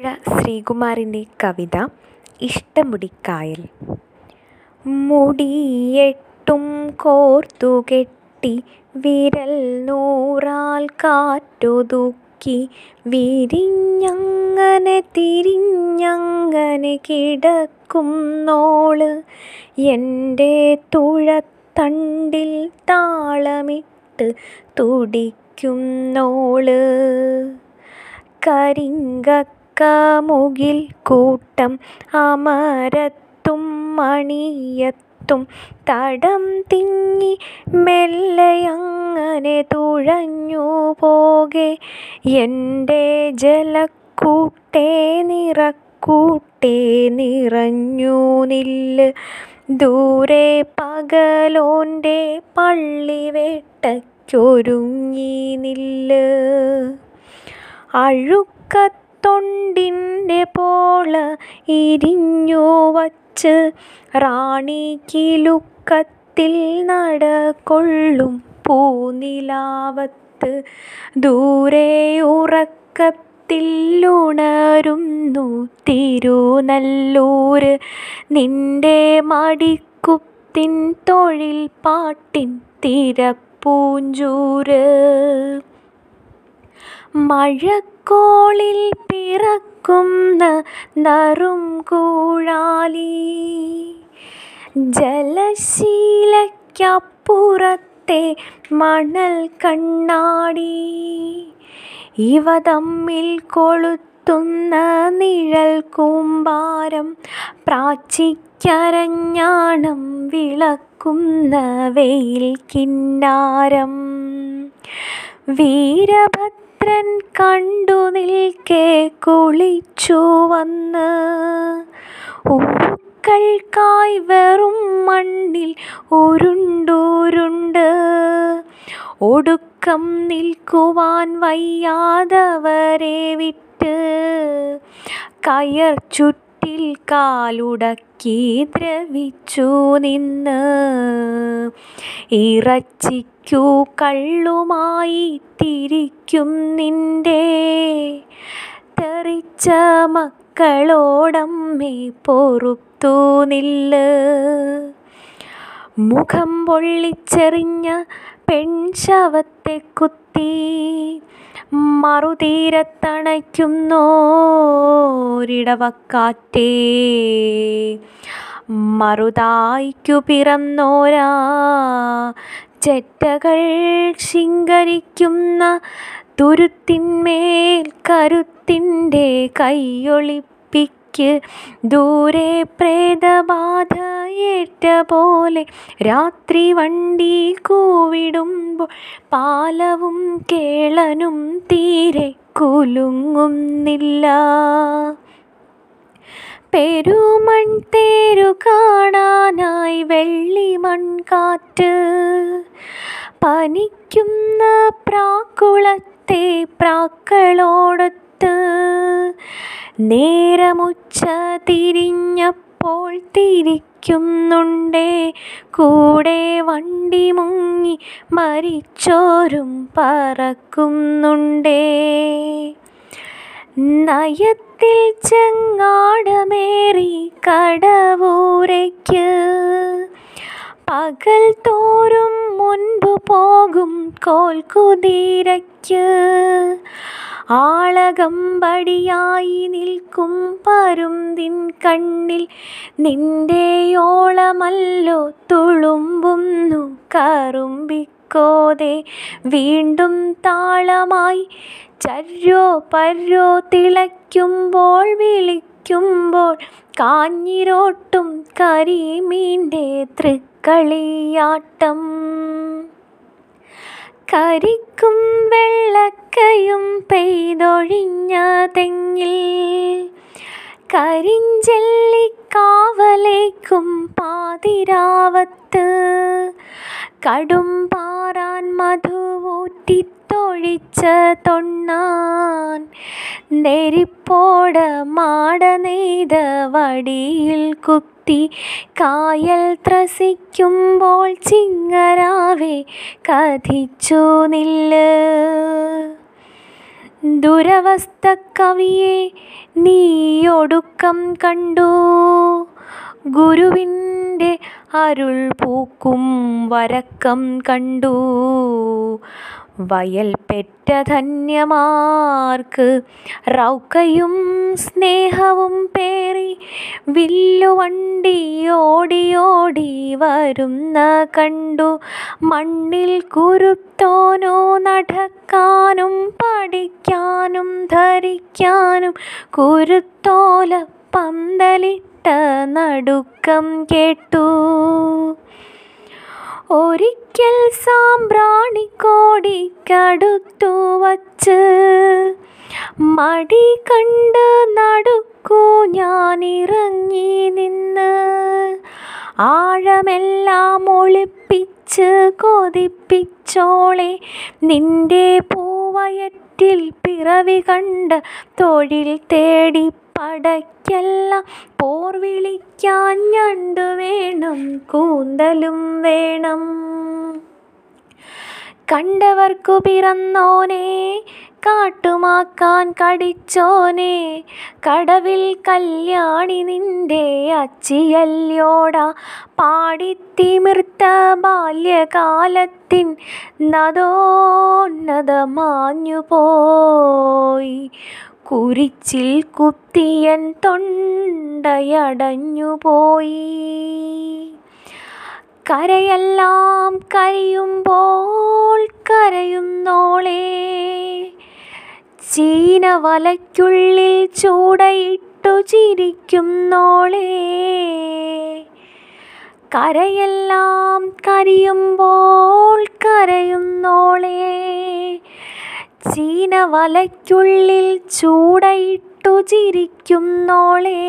ആലപ്പുഴ ശ്രീകുമാറിന്റെ കവിത ഇഷ്ടമുടിക്കായൽ. മുടിയെട്ടും കോർത്തുകെട്ടി വിരൽ നൂറാൽ കാറ്റൊതുക്കി വിരിഞ്ഞങ്ങനെ തിരിഞ്ഞങ്ങനെ കിടക്കുന്നോൾ. എന്റെ തുഴത്തണ്ടിൽ താളമിട്ട് തുടിക്കുന്നോൾ. കരിങ്കക്ക മുകിൽ കൂട്ടം അമരത്തും മണിയത്തും തടം തിങ്ങി മെല്ലയങ്ങനെ തുഴഞ്ഞു പോകെ. എന്റെ ജലക്കൂട്ടേ നിറക്കൂട്ടേ നിറഞ്ഞു നില്ല്. ദൂരെ പകലോന്റെ പള്ളിവേട്ടയ്ക്കൊരുങ്ങി നില്ല്. അഴുക്കത്തൊണ്ടിന്റെ പോള ഇരിഞ്ഞു വച്ച് റാണി കിലുക്കത്തിൽ നടകൊള്ളും പൂനിലാവത്ത്. ദൂരെ ഉറക്കത്തിലുണരുന്നു തിരുനല്ലൂര് നിന്റെ മടിക്കുത്തിൻ തൊഴിൽ പാട്ടിൻ തിരപ്പൂഞ്ചൂര്. മഴക്കോളിൽ പിറക്കുന്ന നറും കൂഴാലി. ജലശീലയ്ക്കപ്പുറത്തെ മണൽ കണ്ണാടി. ഇവ തമ്മിൽ കൊളുത്തുന്ന നിഴൽ കൂമ്പാരം പ്രാച്ചിക്കരഞ്ഞാണം വിളക്കുന്ന വെയിൽ കിന്നാരം. വീരഭദ്രൻ കണ്ടു നിൽക്കെ കുളിച്ചു വന്ന്. ഉറുക്കൾക്കായി വെറും മണ്ണിൽ ഉരുണ്ടുരുണ്ട്. ഒടുക്കം നിൽക്കുവാൻ വയ്യാതവരെ വിട്ട് കയർ ചുറ്റിൽ കാലുടക്കി ദ്രവിച്ചു നിന്ന്. ഇറച്ചിക്കു കള്ളുമായി തിരിക്കും നിന്റെ. തെറിച്ച മക്കളോടമ്മേ പൊറുത്തു നില്ല്. മുഖം പൊള്ളിച്ചെറിഞ്ഞ പെൺശവത്തെ കുത്തി മറുതീരത്തണയ്ക്കുന്നോരിടവക്കാറ്റേ. മറുതായിക്കു പിറന്നോരാ. ചെറ്റകൾ ശിങ്കരിക്കുന്ന തുരുത്തിന്മേൽ കരുത്തിന്റെ കൈയൊളിപ്പിക്ക് ദൂരെ പ്രേതബാധ ഏറ്റ പോലെ രാത്രി വണ്ടി കൂവിടുമ്പോൾ പാലവും കേളനും തീരെ കുലുങ്ങുന്നില്ല. പെരുമൺ തേരു കാണാനായി വെള്ളി മൺകാറ്റ് പനിക്കുന്ന പ്രാക്കുളത്തെ പ്രാക്കളോടൊത്ത് നേരമുച്ച തിരിഞ്ഞപ്പോൾ തിരിക്കുന്നുണ്ടേ. കൂടെ വണ്ടി മുങ്ങി മരിച്ചോരും പറക്കുന്നുണ്ടേ. നയത്തിൽ ചെങ്ങാടമേറി കടവൂരയ്ക്ക് പകൽ തോറും മുൻപ് പോകും കോൽക്കുതിരയ്ക്ക് ആളകമ്പടിയായി നിൽക്കും പരുന്തിൻ കണ്ണിൽ. നിന്റെയോളമല്ലോ തുളുമ്പുന്നു കറുമ്പിക്കോതെ. വീണ്ടും താളമായി ചര്യോ പര്യോ തിളയ്ക്കുമ്പോൾ വിളിക്കുമ്പോൾ കാഞ്ഞിരോട്ടും കരിമീന്റെ തൃക്കളിയാട്ടം. കരിക്കും വെള്ളക്കയും പെയ്തൊഴിഞ്ഞ തെങ്ങിൽ കരിഞ്ചെല്ലിക്കാവലേക്കും പാതിരാവത്ത് കടും പാറാൻ മധുവൂറ്റിത്തൊഴിച്ച തൊണ്ണാൻ നെരിപ്പോട മാട നെയ്ത വടിയിൽ കുത്തി കായൽ ത്രസിക്കുമ്പോൾ ചിങ്ങരാവെ കഥിച്ചു നില്ല്. ദുരവസ്ഥ കവിയെ നീയൊടുക്കം കണ്ടു. ഗുരുവിന്റെ അരുൾ പൂക്കും വരക്കം കണ്ടു. വയൽ പെറ്റ ധന്യമാർക്ക് റൗക്കയും സ്നേഹവും പേറി വില്ലുവണ്ടി ഓടിയോടി ഓടി വരുന്ന കണ്ടു മണ്ണിൽ കുരുത്തോനോ നടക്കാനും പഠിക്കാനും ധരിക്കാനും കുരുത്തോല പന്തലിട്ട നടുക്കം കേട്ടു. ഒരിക്കൽ സാമ്പ്രാണിക്കോടിക്കടുത്തു വച്ച് മടി കണ്ട് നടുക്കു ഇറങ്ങി നിന്ന്. ആഴമെല്ലാം ഒളിപ്പിച്ച് കൊതിപ്പിച്ചോളെ നിന്റെ പൂവയറ്റിൽ പിറവി കണ്ട് തൊഴിൽ തേടി പടയ്ക്കല്ല പോർ വിളിക്കാൻ ഞണ്ടു വേണം കൂന്തലും വേണം. കണ്ടവർക്കു പിറന്നോനെ കാട്ടുമാക്കാൻ കടിച്ചോനെ കടവിൽ കല്യാണി നിന്റെ അച്ചിയല്യോട പാടിത്തിമിർത്ത ബാല്യകാലത്തിൻ നദോന്നതമാഞ്ഞു പോയി കുരിച്ചിൽ കുത്തിയൻ തൊണ്ടയടഞ്ഞു പോയി. കരയെല്ലാം കരയുമ്പോൾ കരയുന്നോളേ. ചീന വലയ്ക്കുള്ളിൽ ചൂടയിട്ടു ചിരിക്കുന്നോളേ. കരയെല്ലാം കരയുമ്പോൾ കരയുന്നോളേ. ചീന വലയ്ക്കുള്ളിൽ ചൂടയിട്ടു ചിരിക്കുന്നോളേ.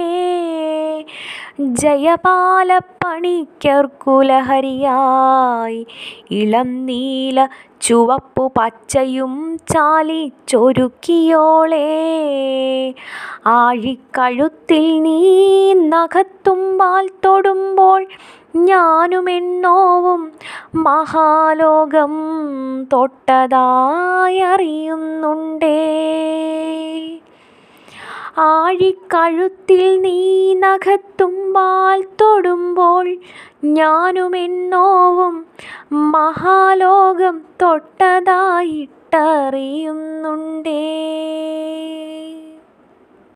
ജയപാലപ്പണിക്കർക്കുലഹരിയായി. ഇളം നീല ചുവപ്പു പച്ചയും ചാലിച്ചൊരുക്കിയോളേ ആഴിക്കഴുത്തിൽ നീ നഖത്തുമ്പാൽ തൊടുമ്പോൾ ഞാനുമെന്നോവും മഹാലോകം തൊട്ടതായറിയുന്നുണ്ടേ. ആഴിക്കഴുത്തിൽ നീ നഖത്തുമ്പാൽ തൊടുമ്പോൾ ഞാനുമെന്നോവും മഹാലോകം തൊട്ടതായിട്ടറിയുന്നുണ്ടേ.